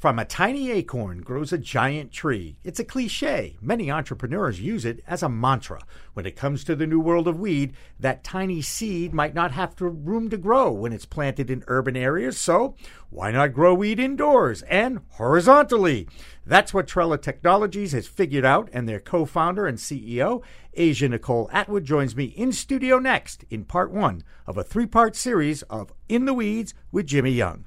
From a tiny acorn grows a giant tree. It's a cliche. Many entrepreneurs use it as a mantra. When it comes to the new world of weed, that tiny seed might not have to room to grow when it's planted in urban areas, so why not grow weed indoors and horizontally? That's what Trella Technologies has figured out, and their co founder and CEO, Asia Nicole Atwood, joins me in studio next in part one of a three part series of In the Weeds with Jimmy Young.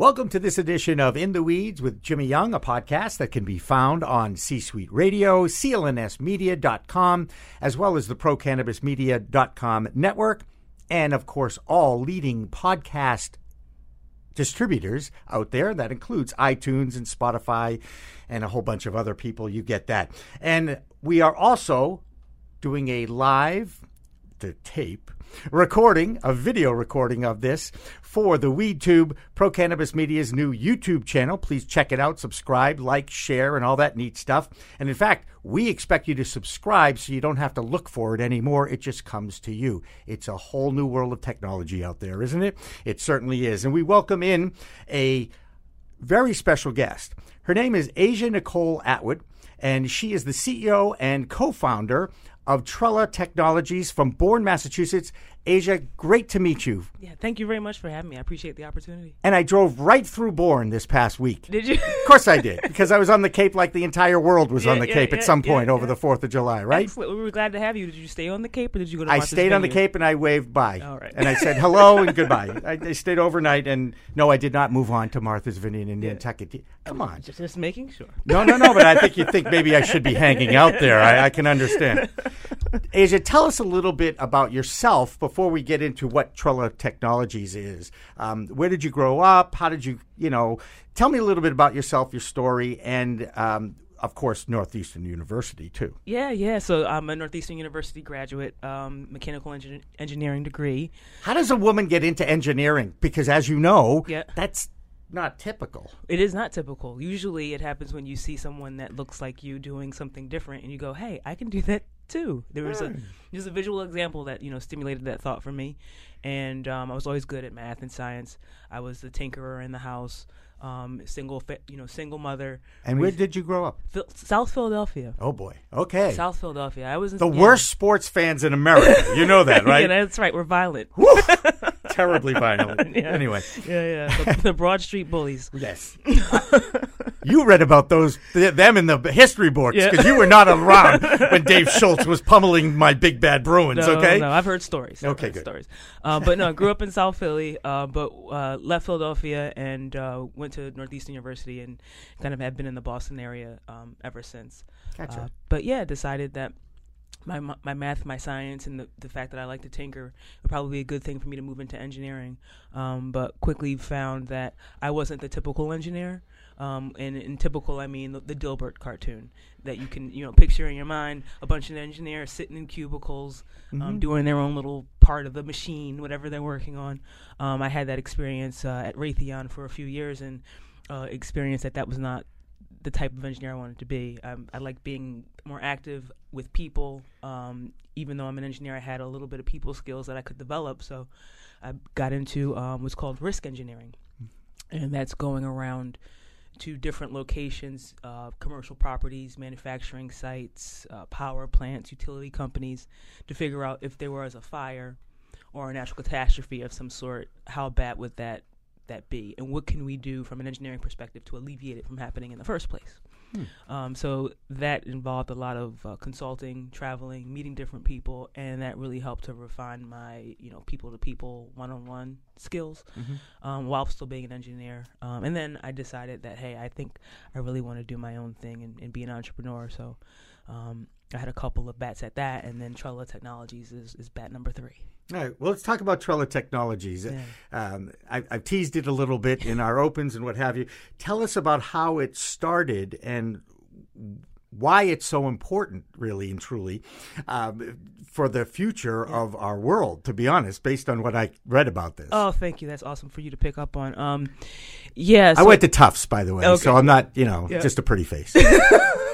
Welcome to this edition of In the Weeds with Jimmy Young, a podcast that can be found on C Suite Radio, clnsmedia.com, as well as the procannabismedia.com network, and of course, all leading podcast distributors out there. That includes iTunes and Spotify and a whole bunch of other people. You get that. And we are also doing a live, the tape, recording, a video recording of this for the WeedTube Pro Cannabis Media's new YouTube channel. Please check it out, subscribe, like, share, and all that neat stuff. And in fact, we expect you to subscribe so you don't have to look for it anymore. It just comes to you. It's a whole new world of technology out there, isn't it? It certainly is. And we welcome in a very special guest. Her name is Asia Nicole Atwood, and she is the CEO and co founder of Trella Technologies from Bourne, Massachusetts. Asia, great to meet you. Yeah, thank you very much for having me. I appreciate the opportunity. And I drove right through Bourne this past week. Did you? Of course I did, because I was on the Cape like the entire world was Yeah, on the yeah, Cape yeah, at some point over the 4th of July, right? Excellent. We were glad to have you. Did you stay on the Cape or did you go to I stayed on the Cape and I waved bye. All right. And I said hello and goodbye. I, I stayed overnight and no, I did not move on to Martha's Vineyard in Nantucket. Come on. Just, just making sure. No, no, no, but I think you think maybe I should be hanging out there. I, I can understand. Asia, tell us a little bit about yourself before we get into what Trella Technologies is. Um, where did you grow up? How did you, you know, tell me a little bit about yourself, your story, and um, of course, Northeastern University, too. Yeah, yeah. So I'm a Northeastern University graduate, um, mechanical engin- engineering degree. How does a woman get into engineering? Because as you know, Yeah. that's not typical. It is not typical. Usually it happens when you see someone that looks like you doing something different and you go, hey, I can do that too. There was a there's a visual example that, you know, stimulated that thought for me. And um, I was always good at math and science. I was the tinkerer in the house, um, single, fa- you know, single mother. And where did you grow up? Phil- South Philadelphia. Oh boy. Okay. South Philadelphia. I was in, the yeah. worst sports fans in America. You know that, right? yeah, that's right. We're violent. Terribly violent. Yeah. Anyway, yeah, yeah. The, the Broad Street bullies. yes. you read about those th- them in the history books Yeah. because you were not around when Dave Schultz was pummeling my big bad Bruins. No, okay. no, I've heard stories. I've Okay, heard good. Stories, uh, but no, I grew up in South Philly, uh, but uh, left Philadelphia and uh, went to Northeastern University and kind of have been in the Boston area um, ever since. Gotcha. Uh, but yeah, decided that my my my math, my science, and the, the fact that I like to tinker would probably be a good thing for me to move into engineering. Um, but quickly found that I wasn't the typical engineer. Um, and in typical, I mean the, the Dilbert cartoon that you can, you know, picture in your mind a bunch of engineers sitting in cubicles, um, doing their own little part of the machine, whatever they're working on. Um, I had that experience uh, at Raytheon for a few years and uh, experienced that that was not the type of engineer I wanted to be. Um, I like being more active with people. Um, even though I'm an engineer, I had a little bit of people skills that I could develop. So I got into um, what's called risk engineering, and that's going around to different locations, uh, commercial properties, manufacturing sites, uh, power plants, utility companies, to figure out if there was a fire or a natural catastrophe of some sort, how bad would that that be, and what can we do from an engineering perspective to alleviate it from happening in the first place? Hmm. Um, so that involved a lot of uh, consulting, traveling, meeting different people, and that really helped to refine my, you know, people to people, one on one skills, mm-hmm. um, while still being an engineer. Um, and then I decided that hey, I think I really want to do my own thing and, and be an entrepreneur. So um, I had a couple of bats at that, and then Trella Technologies is, is bat number three. All right. Well, let's talk about Trella Technologies. Yeah. Um, I, have teased it a little bit in our opens and what have you. Tell us about how it started and why it's so important, really and truly, um, for the future yeah. of our world. To be honest, based on what I read about this. Oh, thank you. That's awesome for you to pick up on. Um, yeah, so I went to Tufts, by the way, okay. so I'm not, you know, yeah. just a pretty face.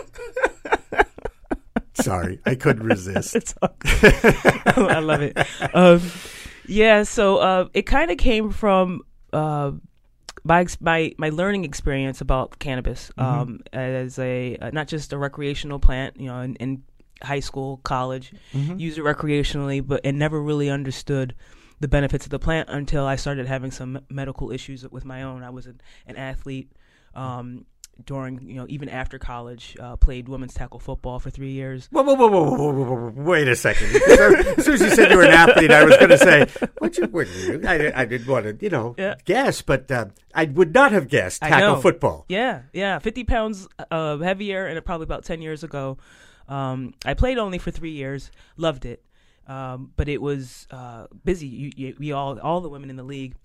Sorry, I couldn't resist. I love it. Um, yeah, so uh, it kind of came from uh, my my my learning experience about cannabis mm-hmm. um, as a uh, not just a recreational plant, you know, in, in high school, college, mm-hmm. used it recreationally, but and never really understood the benefits of the plant until I started having some medical issues with my own. I was an, an athlete. Um, during you know even after college uh, played women's tackle football for three years. Whoa, whoa, whoa, whoa, whoa, whoa, whoa, wait a second. As soon as you said you were an athlete i was going to say what you, what you I, I didn't want to you know yeah. guess but uh, i would not have guessed tackle football. Yeah yeah 50 pounds uh, heavier and probably about 10 years ago. Um, i played only for three years loved it. Um, but it was uh, busy. You, you, we all all the women in the league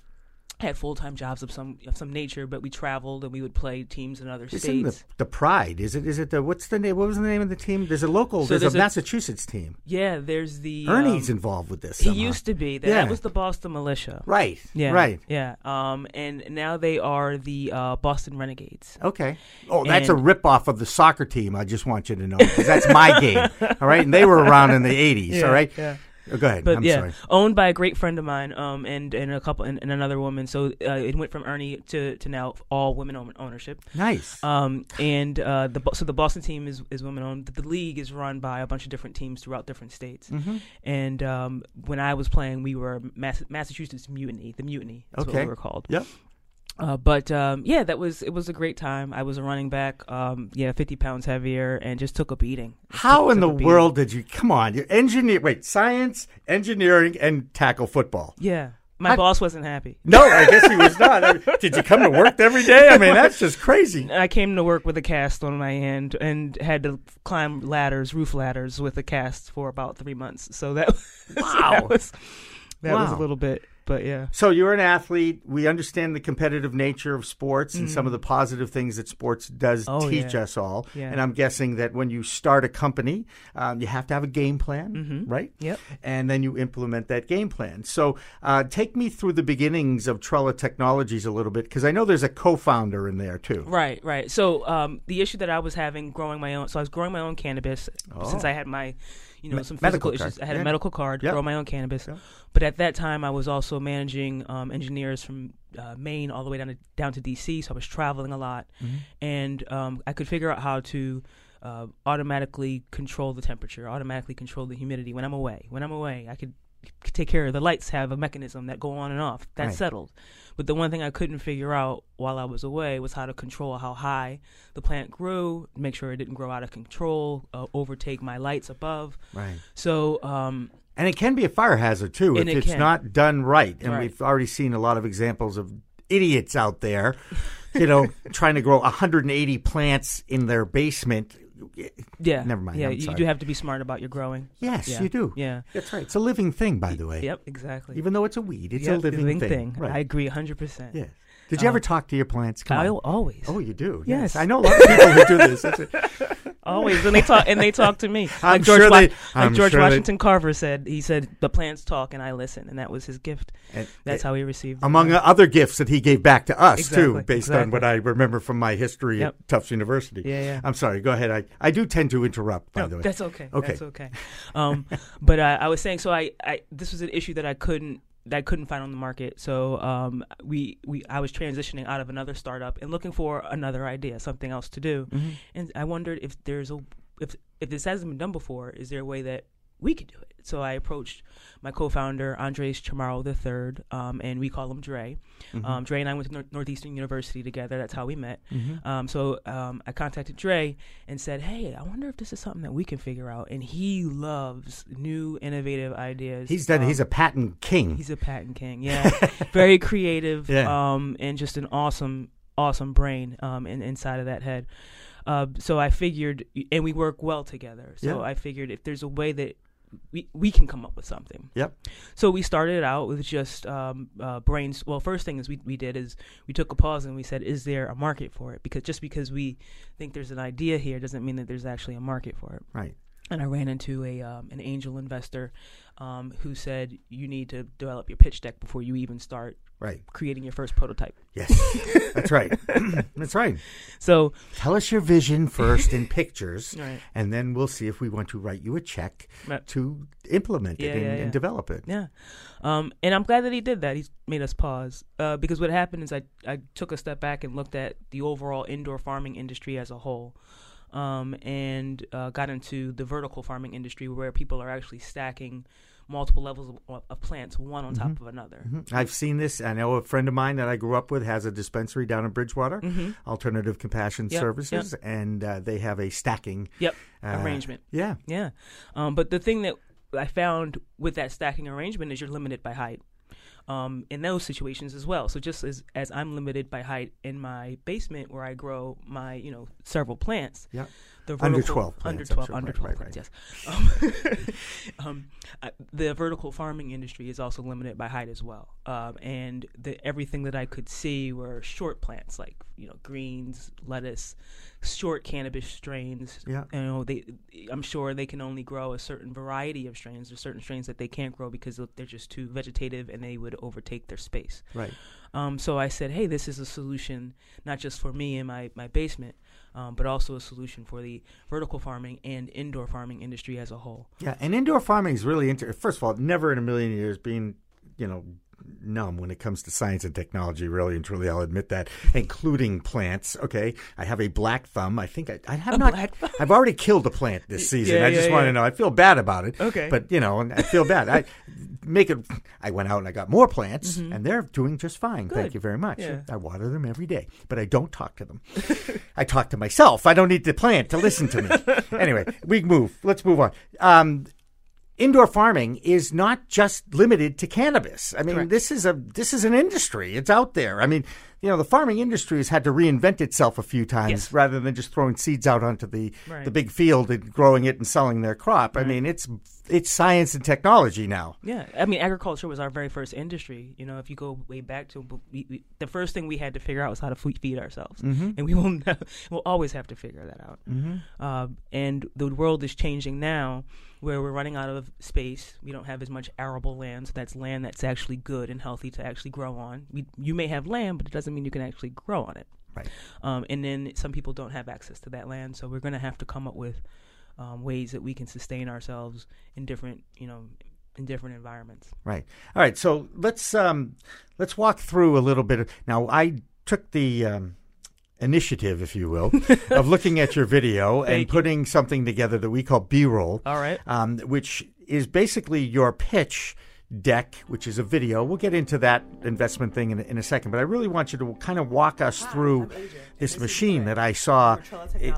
had full time jobs of some of some nature, but we traveled and we would play teams in other Isn't states. The, the Pride is it? Is it the what's the name? What was the name of the team? There's a local. So there's, there's a, a, Massachusetts team. Yeah, there's the Ernie's um, involved with this. Somehow. He used to be. That, yeah. that was the Boston Militia. Right. Yeah. Right. Yeah. Um, and now they are the uh, Boston Renegades. Okay. Oh, that's and, a ripoff of the soccer team. I just want you to know because that's my game. All right, and they were around in the '80s. Yeah, all right. Yeah. Oh, go ahead. But I'm yeah, sorry. owned by a great friend of mine, um, and and a couple and, and another woman. So uh, it went from Ernie to, to now all women ownership. Nice. Um, and uh, the so the Boston team is is women owned. The, the league is run by a bunch of different teams throughout different states. Mm-hmm. And um, when I was playing, we were Mass- Massachusetts Mutiny, the Mutiny. That's okay. what we were called. Yep. Uh, but um, yeah, that was it was a great time. I was a running back, um, yeah, fifty pounds heavier, and just took a beating. How took, in took the world did you? Come on, you're engineer. Wait, science, engineering, and tackle football. Yeah, my boss wasn't happy. No, I guess he was not. I mean, did you come to work every day? I mean, that's just crazy. I came to work with a cast on my hand and had to climb ladders, roof ladders, with a cast for about three months. So that was, wow, that was that wow. was a little bit but yeah. So you're an athlete. We understand the competitive nature of sports and mm. some of the positive things that sports does oh, teach yeah. us all. Yeah. And I'm guessing that when you start a company, um, you have to have a game plan, mm-hmm. right? Yep. And then you implement that game plan. So uh, take me through the beginnings of Trella Technologies a little bit because I know there's a co-founder in there too. Right, right. So um, the issue that I was having growing my own, so I was growing my own cannabis oh. since I had my you know, Me- some physical issues. Card. I had yeah. a medical card, yep. grow my own cannabis. Yep. But at that time, I was also managing um, engineers from uh, Maine all the way down to down to DC. So I was traveling a lot, mm-hmm. and um, I could figure out how to uh, automatically control the temperature, automatically control the humidity when I'm away. When I'm away, I could take care of the lights have a mechanism that go on and off that's right. settled but the one thing i couldn't figure out while i was away was how to control how high the plant grew make sure it didn't grow out of control uh, overtake my lights above right so um, and it can be a fire hazard too if it it's can. not done right. And right. we've already seen a lot of examples of idiots out there, you know, trying to grow 180 plants in their basement. Yeah. Never mind. Yeah, you do have to be smart about your growing. Yes, yeah. you do. Yeah. That's right. It's a living thing, by the way. Yep, exactly. Even though it's a weed, it's a living, living thing. Right. I agree 100%. Yes. Did you um, ever talk to your plants? Come I on. always. Oh, you do. Yes. yes. I know a lot of people who do this. always, and they talk and they talk to me. I'm like George, sure they, like George sure Washington they, Carver said. He said the plants talk and I listen, and that was his gift. That's how he received. Among other gifts that he gave back to us exactly, too, based exactly. on what I remember from my history yep. at Tufts University. Yeah, yeah. I'm sorry. Go ahead. I, I do tend to interrupt. By no, the way, that's okay. Okay, that's okay. Um, but uh, I was saying, so I, I this was an issue that I couldn't that I couldn't find on the market. So um, we we I was transitioning out of another startup and looking for another idea, something else to do. Mm-hmm. And I wondered if there's a if if this hasn't been done before, is there a way that we could do it? So I approached my co-founder Andres Chamorro III, um, and we call him Dre. Mm-hmm. Um, Dre and I went to Nor- Northeastern University together. That's how we met. Mm-hmm. Um, so um, I contacted Dre and said, "Hey, I wonder if this is something that we can figure out." And he loves new, innovative ideas. He's done. He's a patent king. He's a patent king. Yeah, very creative. Yeah. Um, and just an awesome, awesome brain. Um, in, inside of that head. Uh, so I figured, and we work well together. So Yeah. I figured if there's a way that we we can come up with something. Yep. So we started out with just um, uh, brains. Well, first thing is we we did is we took a pause and we said, is there a market for it? Because just because we think there's an idea here doesn't mean that there's actually a market for it Right. And I ran into a um, an angel investor um, who said you need to develop your pitch deck before you even start Right. creating your first prototype. Yes. That's right. That's right. So Tell us your vision first in pictures, Right. and then we'll see if we want to write you a check Right. to implement it Yeah, and, yeah, and develop it. yeah, um, and I'm glad that he did that. He's made us pause uh, because what happened is I I took a step back and looked at the overall indoor farming industry as a whole. Um, and uh, got into the vertical farming industry where people are actually stacking multiple levels of, of plants one on top of another. Mhm. I've seen this. I know a friend of mine that I grew up with has a dispensary down in Bridgewater, Alternative Compassion Mm-hmm. Yep, Services, and uh, they have a stacking Yep, uh, arrangement. Yeah. Yeah. Um, but the thing that I found with that stacking arrangement is you're limited by height. Um, in those situations as well. So just as as I'm limited by height in my basement where I grow my you know several plants. Yeah. The Under 12 plants, under twelve, sure. under Right, twelve right, plants. Yes. Um, um, I, the vertical farming industry is also limited by height as well. Um, and the everything that I could see were short plants like you know greens, lettuce, short cannabis strains. Yeah. You know they. I'm sure they can only grow a certain variety of strains. There's certain strains that they can't grow because they're just too vegetative and they would overtake their space. Right. Um, so I said, hey, this is a solution not just for me in my, my basement, um, but also a solution for the vertical farming and indoor farming industry as a whole. Yeah, and indoor farming is really interesting. first of all, never in a million years being, you know, numb when it comes to science and technology. Really and truly, I'll admit that, including plants. Okay, I have a black thumb. I think I, I have A not. I've already killed a plant this season. yeah, I just yeah, want to know. I feel bad about it. Okay. but you know, I feel bad. I make it. I went out and I got more plants, and they're doing just fine. Thank Mm-hmm. You very much. I water them every day, but I don't talk to them. I talk to myself. I don't need the plant to listen to me. anyway, we move. Let's move on. Um, indoor farming is not just limited to cannabis. I mean, Correct. this is a this is an industry. It's out there. I mean, you know, the farming industry has had to reinvent itself a few times Yes. rather than just throwing seeds out onto the Right. the big field and growing it and selling their crop. I mean, it's it's science and technology now. Yeah, I mean, agriculture was our very first industry. You know, if you go way back to we, we, the first thing we had to figure out was how to feed ourselves, Mm-hmm. and we will never, we'll always have to figure that out. Um, and the world is changing now, where we're running out of space. We don't have as much arable land, so that's land that's actually good and healthy to actually grow on. We, you may have land, but it doesn't mean you can actually grow on it. Right. Um, and then some people don't have access to that land, so we're going to have to come up with um, ways that we can sustain ourselves in different, you know, in different environments. Right. All right. So let's um, let's walk through a little bit. Of, now, I took the um, initiative, if you will, of looking at your video and Thank you. putting something together that we call B-roll, All right. um, which is basically your pitch deck, which is a video. We'll get into that investment thing in, in a second, but I really want you to kind of walk us through this machine that I saw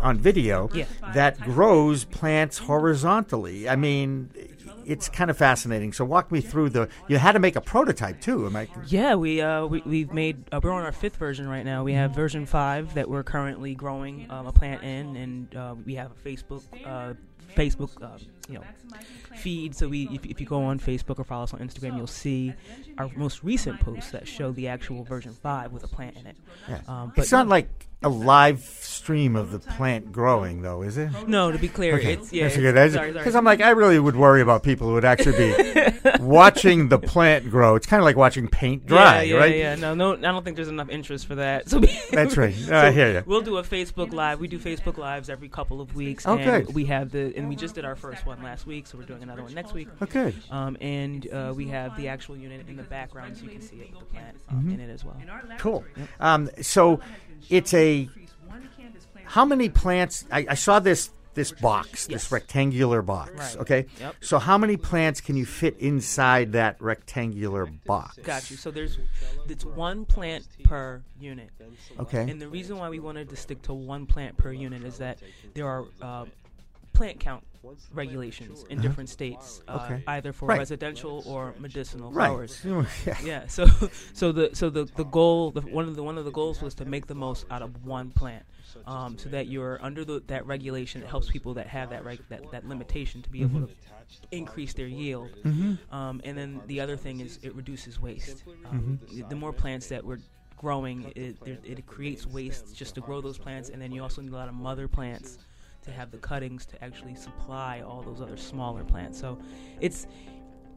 on video Yeah. that grows plants horizontally. I mean, it's kind of fascinating. So walk me through the. You had to make a prototype too. Am I? Yeah, we uh, we we've made uh, we're on our fifth version right now. We have version five that we're currently growing um, a plant in, and uh, we have a Facebook uh, Facebook uh, you know feed. So we if, if you go on Facebook or follow us on Instagram, you'll see our most recent posts that show the actual version five with a plant in it. Yeah. Um, but it's not like a live stream of the plant growing, though, is it? No, to be clear, Okay, it's yeah. that's good. sorry, Because sorry. I'm like, I really would worry about people who would actually be watching the plant grow. It's kind of like watching paint dry, yeah, yeah, right? Yeah, no, no, I don't think there's enough interest for that. So That's right. No, I hear you. We'll do a Facebook live. We do Facebook lives every couple of weeks. Okay. and. We have the, and we just did our first one last week, so we're doing another one next week. Okay. Um, and uh, we have the actual unit in the background, so you can see it with the plant um, Mm-hmm. in it as well. Cool. Um, so it's a how many plants? I, I saw this this box, this rectangular box. Right. Okay. Yep. So how many plants can you fit inside that rectangular box? Got you. So there's it's one plant per unit. Okay. And the reason why we wanted to stick to one plant per unit is that there are uh, plant count regulations in different states, uh, Uh-huh. Okay. either for Right. residential or medicinal Right. growers. Yeah. Yeah. So, so the so the the goal, the, one of the one of the goals was to make the most out of one plant, um, so that you're under the, that regulation. It helps people that have that reg- that that limitation to be able to increase their yield. Um, and then the other thing is it reduces waste. Um, The more plants that we're growing, it, it, it creates waste just to grow those plants, and then you also need a lot of mother plants to have the cuttings to actually supply all those other smaller plants. So it's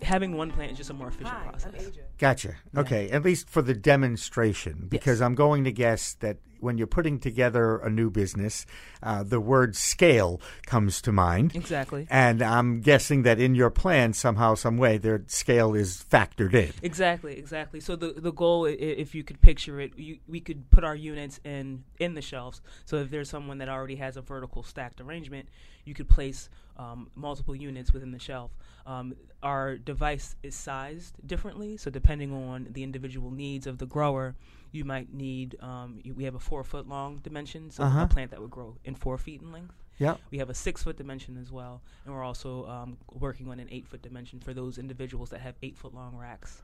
having one plant is just a more efficient process. Gotcha. Okay, at least for the demonstration, because I'm going to guess that when you're putting together a new business, uh, the word scale comes to mind. Exactly. And I'm guessing that in your plan, somehow, some way, their scale is factored in. Exactly, exactly. So the the goal, i- i- if you could picture it, you, we could put our units in in the shelves. So if there's someone that already has a vertical stacked arrangement, you could place um, multiple units within the shelf. Um, our device is sized differently, so depending on the individual needs of the grower, you might need. Um, you, we have a four foot long dimension, so Uh-huh. a plant that would grow in four feet in length. Yeah. We have a six foot dimension as well, and we're also um, working on an eight foot dimension for those individuals that have eight foot long racks.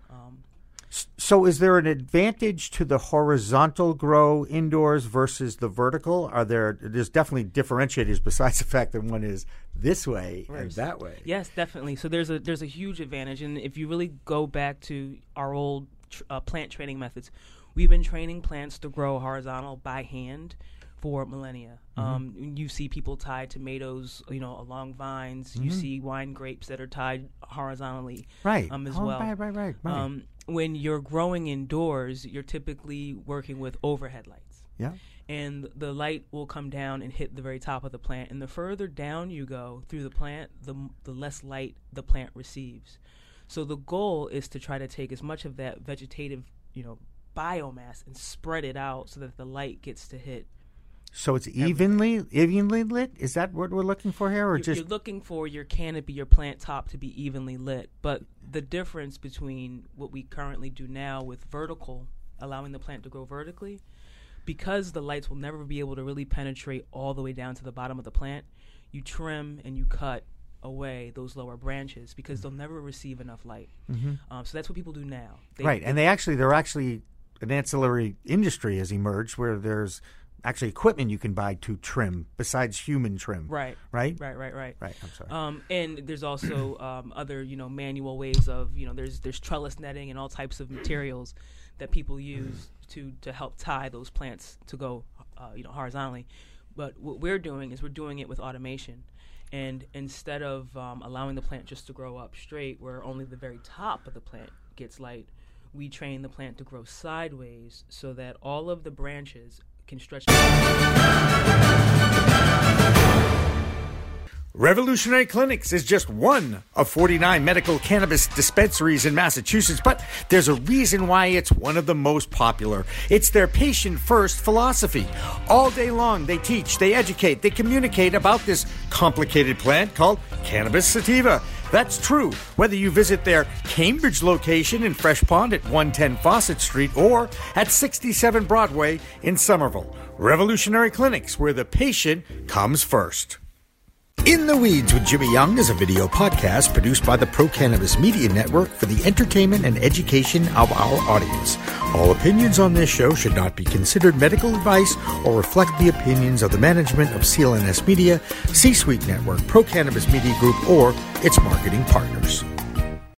So, is there an advantage to the horizontal grow indoors versus the vertical? Are there? There's definitely differentiators besides the fact that one is this way and that way. yes, definitely. So there's a there's a huge advantage, and if you really go back to our old tr- uh, plant training methods, we've been training plants to grow horizontal by hand for millennia. Um, you see people tie tomatoes, you know, along vines. You see wine grapes that are tied horizontally. Right. Um, as Oh, well. Right. Right. Right. right. Um, when you're growing indoors, you're typically working with overhead lights. yeah. And the light will come down and hit the very top of the plant. And the further down you go through the plant, the, the less light the plant receives. So the goal is to try to take as much of that vegetative, you know, biomass and spread it out so that the light gets to hit. So it's evenly evenly lit. Is that what we're looking for here, or You're, just you're looking for your canopy, your plant top to be evenly lit. But the difference between what we currently do now with vertical, allowing the plant to grow vertically, because the lights will never be able to really penetrate all the way down to the bottom of the plant, you trim and you cut away those lower branches because they'll never receive enough light. Um, so that's what people do now. They, right? And they actually, they're actually an ancillary industry has emerged where there's actually equipment you can buy to trim besides human trim. Right. Right. Right. Right. Right. Right. I'm sorry. Um, and there's also um, other, you know, manual ways of, you know, there's there's trellis netting and all types of materials that people use to to help tie those plants to go, uh, you know, horizontally. But what we're doing is we're doing it with automation, and instead of um, allowing the plant just to grow up straight, where only the very top of the plant gets light, we train the plant to grow sideways so that all of the branches can stretch. Revolutionary Clinics is just one of 49 medical cannabis dispensaries in Massachusetts, but there's a reason why it's one of the most popular. It's their patient first philosophy. All day long, they teach, they educate, they communicate about this complicated plant called cannabis sativa. That's true whether you visit their Cambridge location in Fresh Pond at 110 Fawcett Street or at 67 Broadway in Somerville. Revolutionary Clinics, where the patient comes first. In the Weeds with Jimmy Young is a video podcast produced by the Pro Cannabis Media Network for the entertainment and education of our audience. All opinions on this show should not be considered medical advice or reflect the opinions of the management of CLNS Media, C Suite Network, Pro Cannabis Media Group, or its marketing partners.